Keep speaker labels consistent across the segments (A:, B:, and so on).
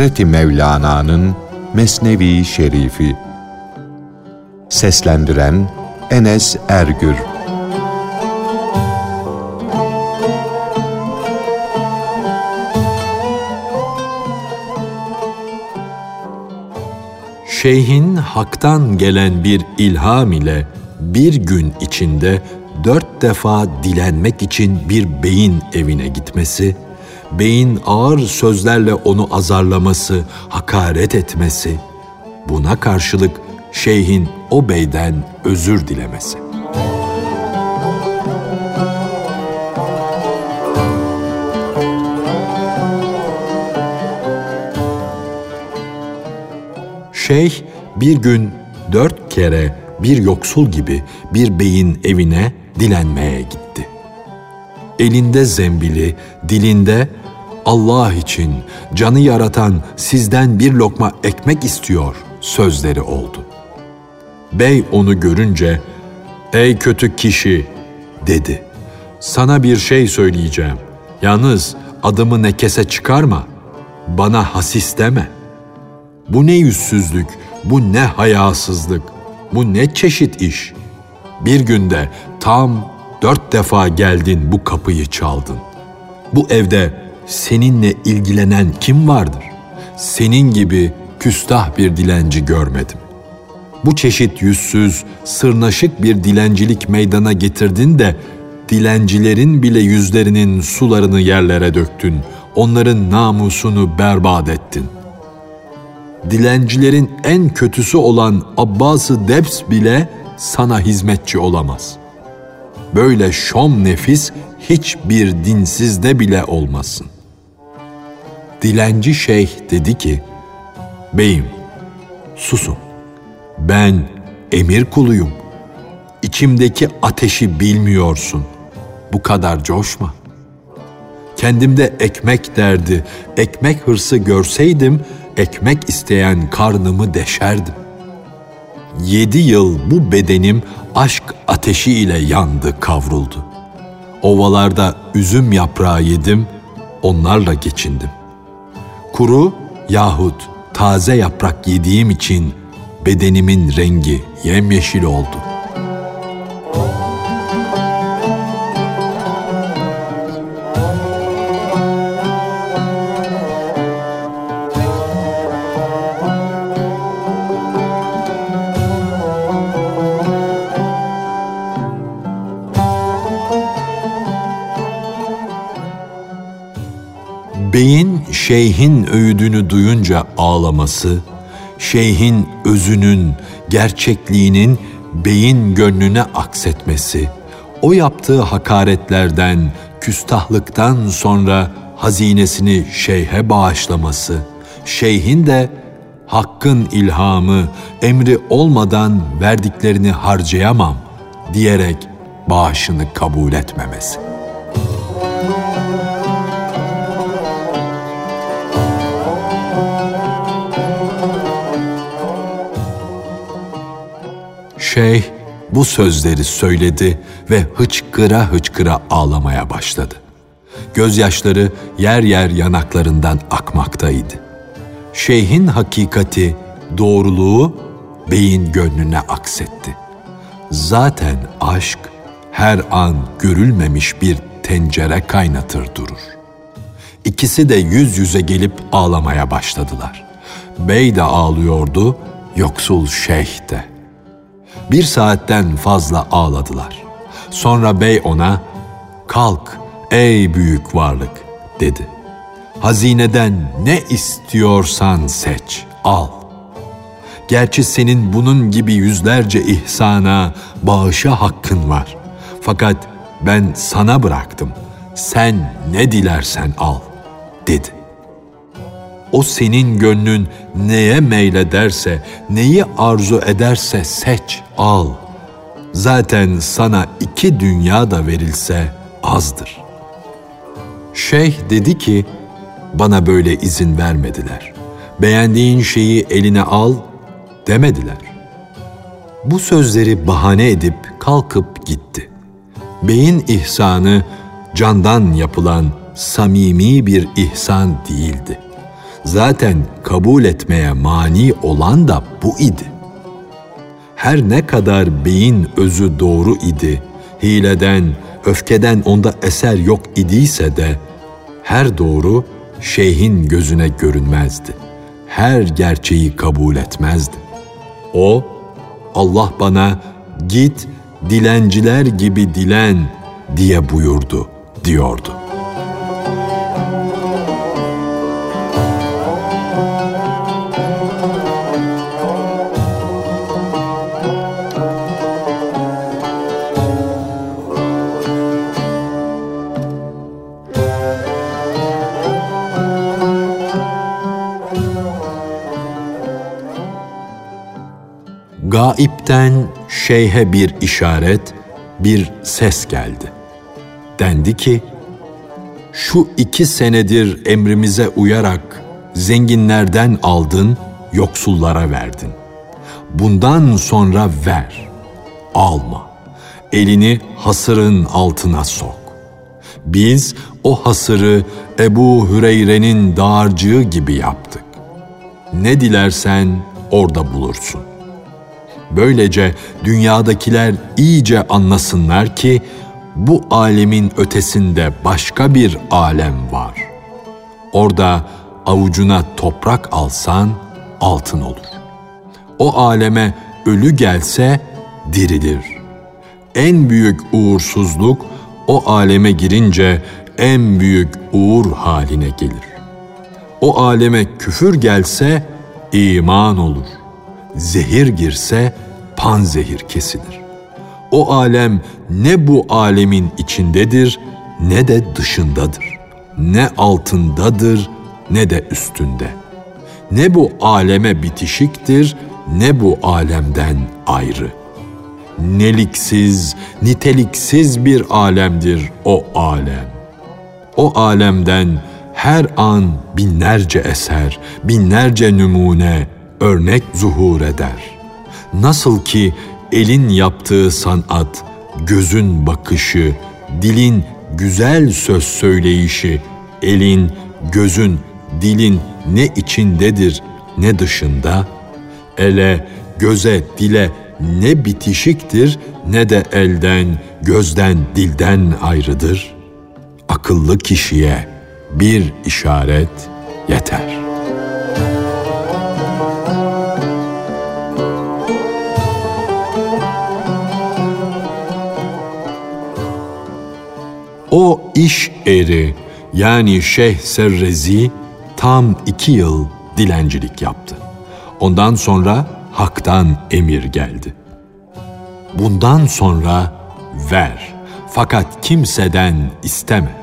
A: Hazreti Mevlana'nın Mesnevi Şerifi. Seslendiren Enes Ergür.
B: Şeyhin haktan gelen bir ilham ile bir gün içinde dört defa dilenmek için bir beyin evine gitmesi, beyin ağır sözlerle onu azarlaması, hakaret etmesi, buna karşılık şeyhin o beyden özür dilemesi. Şeyh bir gün dört kere bir yoksul gibi bir beyin evine dilenmeye gitti. Elinde zembili, dilinde Allah için canı yaratan sizden bir lokma ekmek istiyor sözleri oldu. Bey onu görünce, ''Ey kötü kişi'' dedi. ''Sana bir şey söyleyeceğim. Yalnız adımı nekese çıkarma. Bana hasis deme. Bu ne yüzsüzlük, bu ne hayasızlık, bu ne çeşit iş. Bir günde tam dört defa geldin bu kapıyı çaldın. Bu evde seninle ilgilenen kim vardır? Senin gibi küstah bir dilenci görmedim. Bu çeşit yüzsüz, sırnaşık bir dilencilik meydana getirdin de dilencilerin bile yüzlerinin sularını yerlere döktün. Onların namusunu berbat ettin. Dilencilerin en kötüsü olan Abbas-ı Debs bile sana hizmetçi olamaz. Böyle şom nefis hiçbir dinsizde bile olmasın. Dilenci şeyh dedi ki, Beyim, susun. Ben emir kuluyum. İçimdeki ateşi bilmiyorsun. Bu kadar coşma. Kendimde ekmek derdi, ekmek hırsı görseydim, ekmek isteyen karnımı deşerdim. Yedi yıl bu bedenim aşk ateşi ile yandı, kavruldu. Ovalarda üzüm yaprağı yedim, onlarla geçindim. Kuru yahut taze yaprak yediğim için bedenimin rengi yemyeşil oldu. Beyin şeyhin öğüdünü duyunca ağlaması, şeyhin özünün, gerçekliğinin beyin gönlüne aksetmesi, o yaptığı hakaretlerden, küstahlıktan sonra hazinesini şeyhe bağışlaması, şeyhin de hakkın ilhamı, emri olmadan verdiklerini harcayamam diyerek bağışını kabul etmemesi. Şeyh bu sözleri söyledi ve hıçkıra hıçkıra ağlamaya başladı. Gözyaşları yer yer yanaklarından akmaktaydı. Şeyhin hakikati, doğruluğu beyin gönlüne aksetti. Zaten aşk her an görülmemiş bir tencere kaynatır durur. İkisi de yüz yüze gelip ağlamaya başladılar. Bey de ağlıyordu, yoksul şeyh de. Bir saatten fazla ağladılar. Sonra bey ona, kalk ey büyük varlık dedi. Hazineden ne istiyorsan seç, al. Gerçi senin bunun gibi yüzlerce ihsana, bağışa hakkın var. Fakat ben sana bıraktım. Sen ne dilersen al, dedi. O senin gönlün neye meylederse, neyi arzu ederse seç, al. Zaten sana iki dünya da verilse azdır. Şeyh dedi ki, bana böyle izin vermediler. Beğendiğin şeyi eline al demediler. Bu sözleri bahane edip kalkıp gitti. Beyin ihsanı candan yapılan samimi bir ihsan değildi.'' Zaten kabul etmeye mani olan da bu idi. Her ne kadar beyin özü doğru idi, hileden, öfkeden onda eser yok idiyse de, her doğru şeyhin gözüne görünmezdi. Her gerçeği kabul etmezdi. O, Allah bana git dilenciler gibi dilen diye buyurdu diyordu. Gaipten şeyhe bir işaret, bir ses geldi. Dendi ki, şu iki senedir emrimize uyarak zenginlerden aldın, yoksullara verdin. Bundan sonra ver, alma. Elini hasırın altına sok. Biz o hasırı Ebu Hüreyre'nin dağarcığı gibi yaptık. Ne dilersen orada bulursun. Böylece dünyadakiler iyice anlasınlar ki bu alemin ötesinde başka bir alem var. Orada avucuna toprak alsan altın olur. O aleme ölü gelse dirilir. En büyük uğursuzluk o aleme girince en büyük uğur haline gelir. O aleme küfür gelse iman olur zehir girse panzehir kesilir. O alem ne bu alemin içindedir ne de dışındadır. Ne altındadır ne de üstünde. Ne bu aleme bitişiktir ne bu alemden ayrı. Neliksiz, niteliksiz bir alemdir o alem. O alemden her an binlerce eser, binlerce numune, örnek zuhur eder. Nasıl ki elin yaptığı sanat, gözün bakışı, dilin güzel söz söyleyişi, elin, gözün, dilin ne içindedir ne dışında, ele, göze, dile ne bitişiktir ne de elden, gözden, dilden ayrıdır. Akıllı kişiye bir işaret yeter.'' O iş eri yani Şeyh Serrezi tam iki yıl dilencilik yaptı. Ondan sonra haktan emir geldi. Bundan sonra ver fakat kimseden isteme.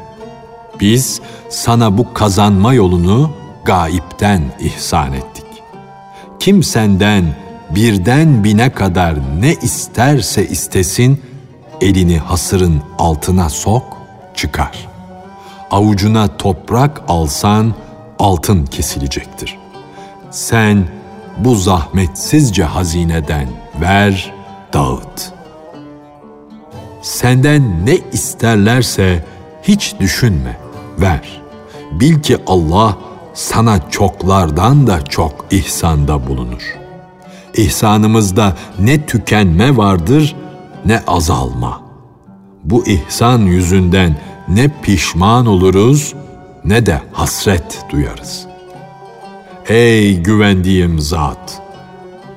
B: Biz sana bu kazanma yolunu gaipten ihsan ettik. Kim senden birden bine kadar ne isterse istesin, elini hasırın altına sok, çıkar. Avucuna toprak alsan altın kesilecektir. Sen bu zahmetsizce hazineden ver, dağıt. Senden ne isterlerse hiç düşünme, ver. Bil ki Allah sana çoklardan da çok ihsanda bulunur. İhsanımızda ne tükenme vardır ne azalma.'' Bu ihsan yüzünden ne pişman oluruz ne de hasret duyarız. Ey güvendiğim zat!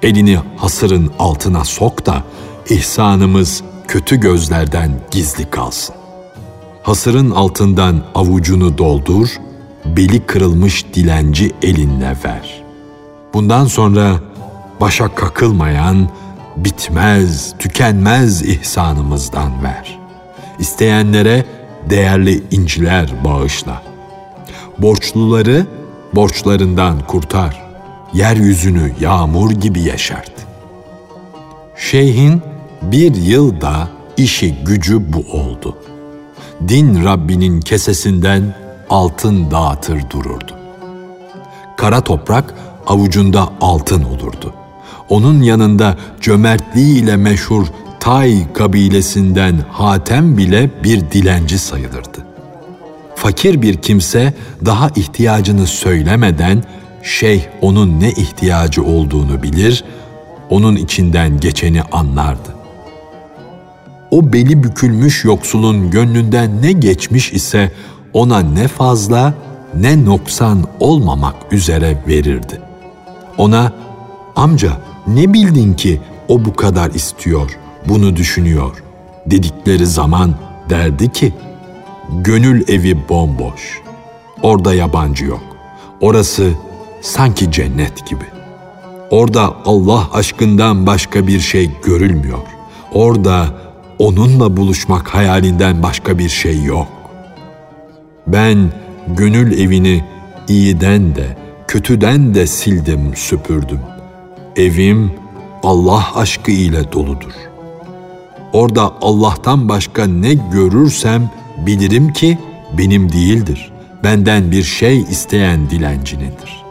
B: Elini hasırın altına sok da ihsanımız kötü gözlerden gizli kalsın. Hasırın altından avucunu doldur, beli kırılmış dilenci elinle ver. Bundan sonra başa kakılmayan, bitmez, tükenmez ihsanımızdan ver.'' İsteyenlere değerli inciler bağışla. Borçluları borçlarından kurtar. Yeryüzünü yağmur gibi yaşart. Şeyhin bir yılda işi gücü bu oldu. Din Rabbinin kesesinden altın dağıtır dururdu. Kara toprak avucunda altın olurdu. Onun yanında cömertliğiyle meşhur Tay kabilesinden Hatem bile bir dilenci sayılırdı. Fakir bir kimse daha ihtiyacını söylemeden şeyh onun ne ihtiyacı olduğunu bilir, onun içinden geçeni anlardı. O beli bükülmüş yoksulun gönlünden ne geçmiş ise ona ne fazla ne noksan olmamak üzere verirdi. Ona amca ne bildin ki o bu kadar istiyor, bunu düşünüyor dedikleri zaman derdi ki gönül evi bomboş. Orada yabancı yok. Orası sanki cennet gibi. Orada Allah aşkından başka bir şey görülmüyor. Orada onunla buluşmak hayalinden başka bir şey yok. Ben gönül evini iyiden de kötüden de sildim, süpürdüm. Evim Allah aşkı ile doludur. Orada Allah'tan başka ne görürsem bilirim ki benim değildir. Benden bir şey isteyen dilencinedir.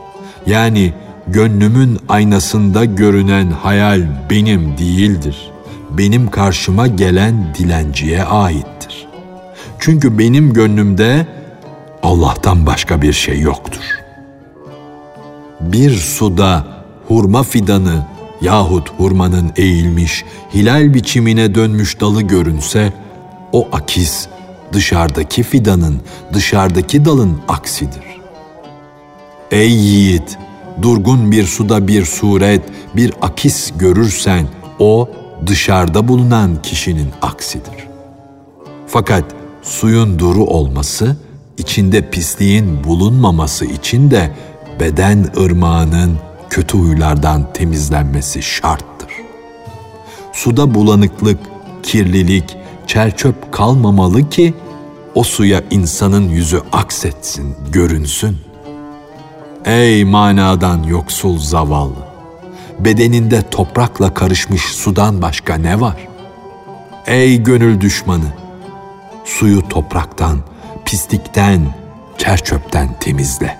B: Yani gönlümün aynasında görünen hayal benim değildir. Benim karşıma gelen dilenciye aittir. Çünkü benim gönlümde Allah'tan başka bir şey yoktur. Bir suda hurma fidanı yahut hurmanın eğilmiş, hilal biçimine dönmüş dalı görünse, o akis dışarıdaki fidanın, dışarıdaki dalın aksidir. Ey yiğit, durgun bir suda bir suret, bir akis görürsen, o dışarıda bulunan kişinin aksidir. Fakat suyun duru olması, içinde pisliğin bulunmaması için de beden ırmağının kötü huylardan temizlenmesi şarttır. Suda bulanıklık, kirlilik, çerçöp kalmamalı ki o suya insanın yüzü aksetsin, görünsün. Ey manadan yoksul zavallı! Bedeninde toprakla karışmış sudan başka ne var? Ey gönül düşmanı! Suyu topraktan, pislikten, çerçöpten temizle.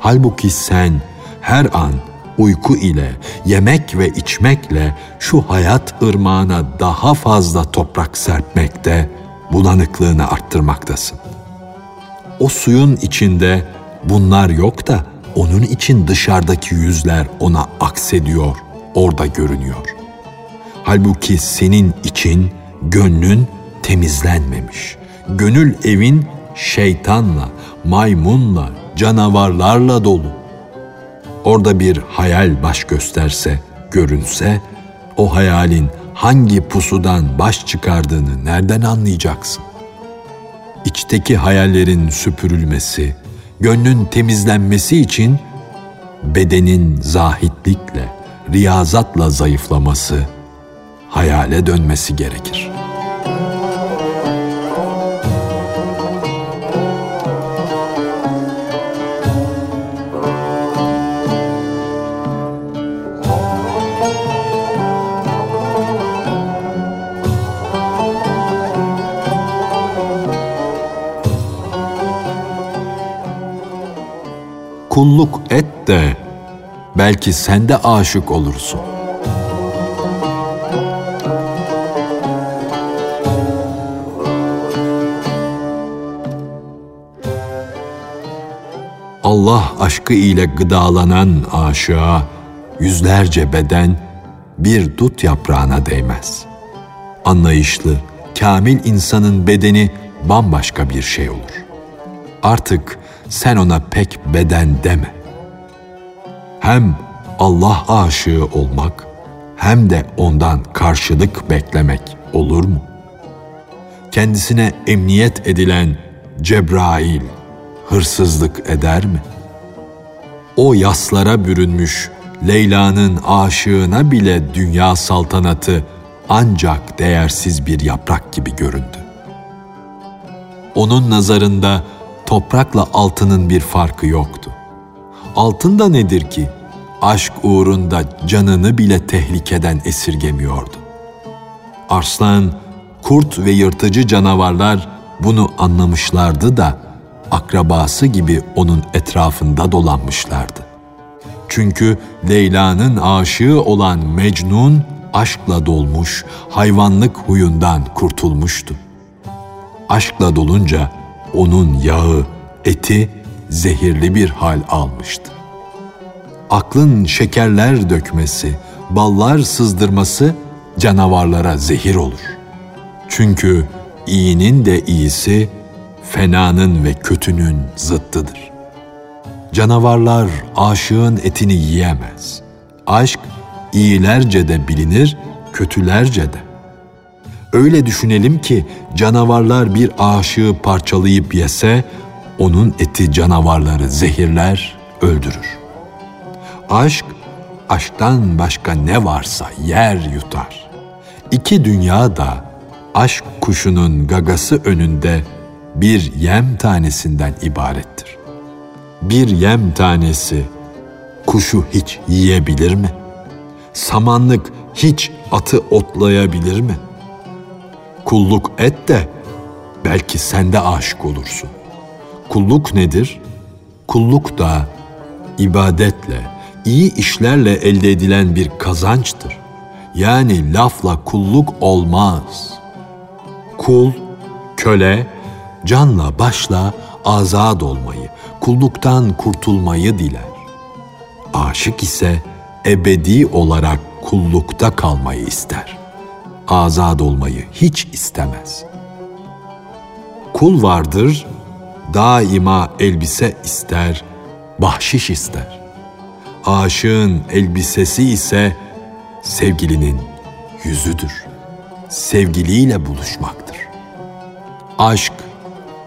B: Halbuki sen her an uyku ile, yemek ve içmekle şu hayat ırmağına daha fazla toprak serpmekte, bulanıklığını arttırmaktasın. O suyun içinde bunlar yok da onun için dışarıdaki yüzler ona aksediyor, orada görünüyor. Halbuki senin için gönlün temizlenmemiş. Gönül evin şeytanla, maymunla, canavarlarla dolu orada bir hayal baş gösterse, görünse, o hayalin hangi pusudan baş çıkardığını nereden anlayacaksın? İçteki hayallerin süpürülmesi, gönlün temizlenmesi için bedenin zahitlikle, riyazatla zayıflaması, hayale dönmesi gerekir.'' Kulluk et de belki sen de aşık olursun. Allah aşkı ile gıdalanan aşığa yüzlerce beden bir dut yaprağına değmez. Anlayışlı, kamil insanın bedeni bambaşka bir şey olur. Artık sen ona pek beden deme. Hem Allah aşığı olmak hem de ondan karşılık beklemek olur mu? Kendisine emniyet edilen Cebrail hırsızlık eder mi? O yaslara bürünmüş Leyla'nın aşığına bile dünya saltanatı ancak değersiz bir yaprak gibi göründü. Onun nazarında toprakla altının bir farkı yoktu. Altın da nedir ki? Aşk uğrunda canını bile tehlikeden esirgemiyordu. Arslan, kurt ve yırtıcı canavarlar bunu anlamışlardı da akrabası gibi onun etrafında dolanmışlardı. Çünkü Leyla'nın aşığı olan Mecnun aşkla dolmuş, hayvanlık huyundan kurtulmuştu. Aşkla dolunca onun yağı, eti zehirli bir hal almıştı. aklın şekerler dökmesi, ballar sızdırması canavarlara zehir olur. Çünkü iyinin de iyisi, fenanın ve kötünün zıttıdır. Canavarlar aşığın etini yiyemez. Aşk iyilerce de bilinir, kötülerce de. Öyle düşünelim ki canavarlar bir aşığı parçalayıp yese, onun eti canavarları zehirler, öldürür. Aşk, aşktan başka ne varsa yer yutar. İki dünya da aşk kuşunun gagası önünde bir yem tanesinden ibarettir. Bir yem tanesi kuşu hiç yiyebilir mi? Samanlık hiç atı otlayabilir mi? Kulluk et de belki sen de aşık olursun. Kulluk nedir? Kulluk da ibadetle, iyi işlerle elde edilen bir kazançtır. Yani lafla kulluk olmaz. Kul, köle, canla başla azad olmayı, kulluktan kurtulmayı diler. Aşık ise ebedi olarak kullukta kalmayı ister. Azad olmayı hiç istemez. Kul vardır, daima elbise ister, bahşiş ister. Aşığın elbisesi ise sevgilinin yüzüdür. Sevgiliyle buluşmaktır. Aşk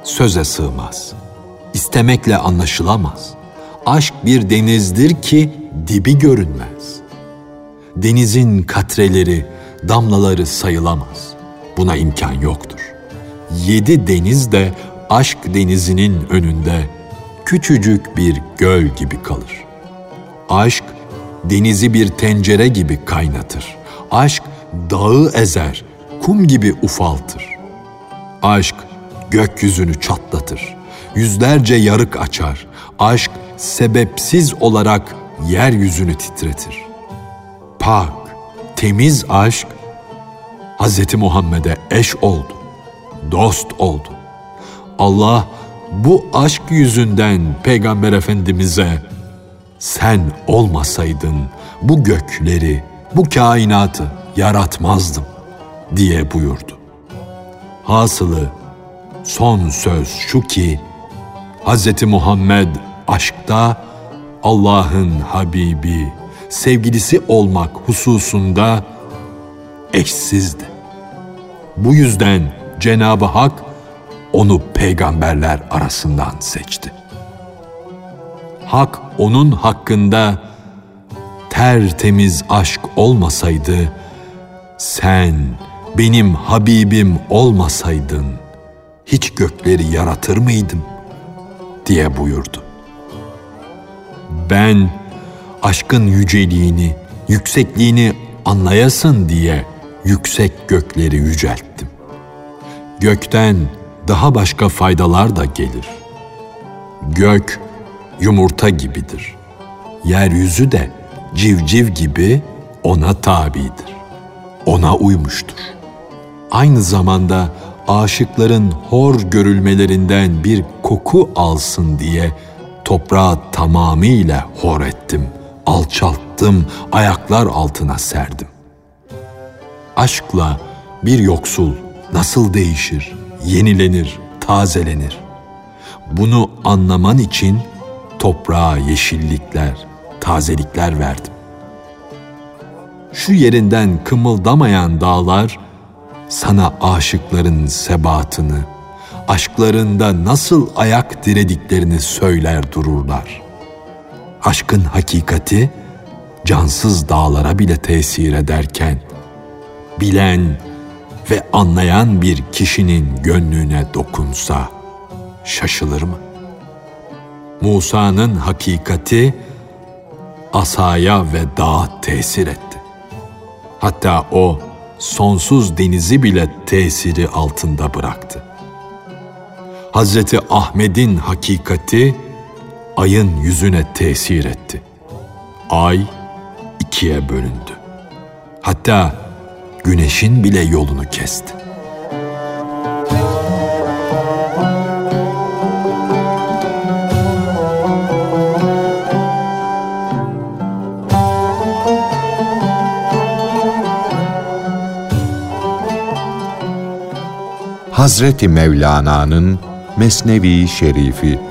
B: söze sığmaz. İstemekle anlaşılamaz. Aşk bir denizdir ki dibi görünmez. Denizin katreleri, damlaları sayılamaz. Buna imkan yoktur. Yedi deniz de aşk denizinin önünde küçücük bir göl gibi kalır. Aşk denizi bir tencere gibi kaynatır. Aşk dağı ezer, kum gibi ufaltır. Aşk gökyüzünü çatlatır. Yüzlerce yarık açar. Aşk sebepsiz olarak yeryüzünü titretir. Pak, temiz aşk Hz. Muhammed'e eş oldu, dost oldu. Allah bu aşk yüzünden Peygamber Efendimiz'e sen olmasaydın bu gökleri, bu kainatı yaratmazdım diye buyurdu. Hasılı son söz şu ki Hz. Muhammed aşkta Allah'ın Habibi, sevgilisi olmak hususunda eşsizdi. Bu yüzden Cenab-ı Hak onu peygamberler arasından seçti. Hak onun hakkında tertemiz aşk olmasaydı, sen benim Habibim olmasaydın, hiç gökleri yaratır mıydım? diye buyurdu. Ben aşkın yüceliğini, yüksekliğini anlayasın diye yüksek gökleri yücelttim. Gökten daha başka faydalar da gelir. Gök yumurta gibidir. Yeryüzü de civciv gibi ona tabidir. Ona uymuştur. Aynı zamanda aşıkların hor görülmelerinden bir koku alsın diye toprağı tamamıyla hor ettim, alçalttım, ayaklar altına serdim. Aşkla bir yoksul nasıl değişir, yenilenir, tazelenir? Bunu anlaman için toprağa yeşillikler, tazelikler verdim. Şu yerinden kımıldamayan dağlar sana aşıkların sebatını, aşklarında nasıl ayak dirediklerini söyler dururlar. Aşkın hakikati cansız dağlara bile tesir ederken bilen ve anlayan bir kişinin gönlüne dokunsa şaşılır mı? Musa'nın hakikati asaya ve dağa tesir etti. Hatta o sonsuz denizi bile tesiri altında bıraktı. Hazreti Ahmet'in hakikati ayın yüzüne tesir etti. Ay ikiye bölündü. Hatta güneşin bile yolunu kesti.
A: Hazreti Mevlana'nın Mesnevi Şerifi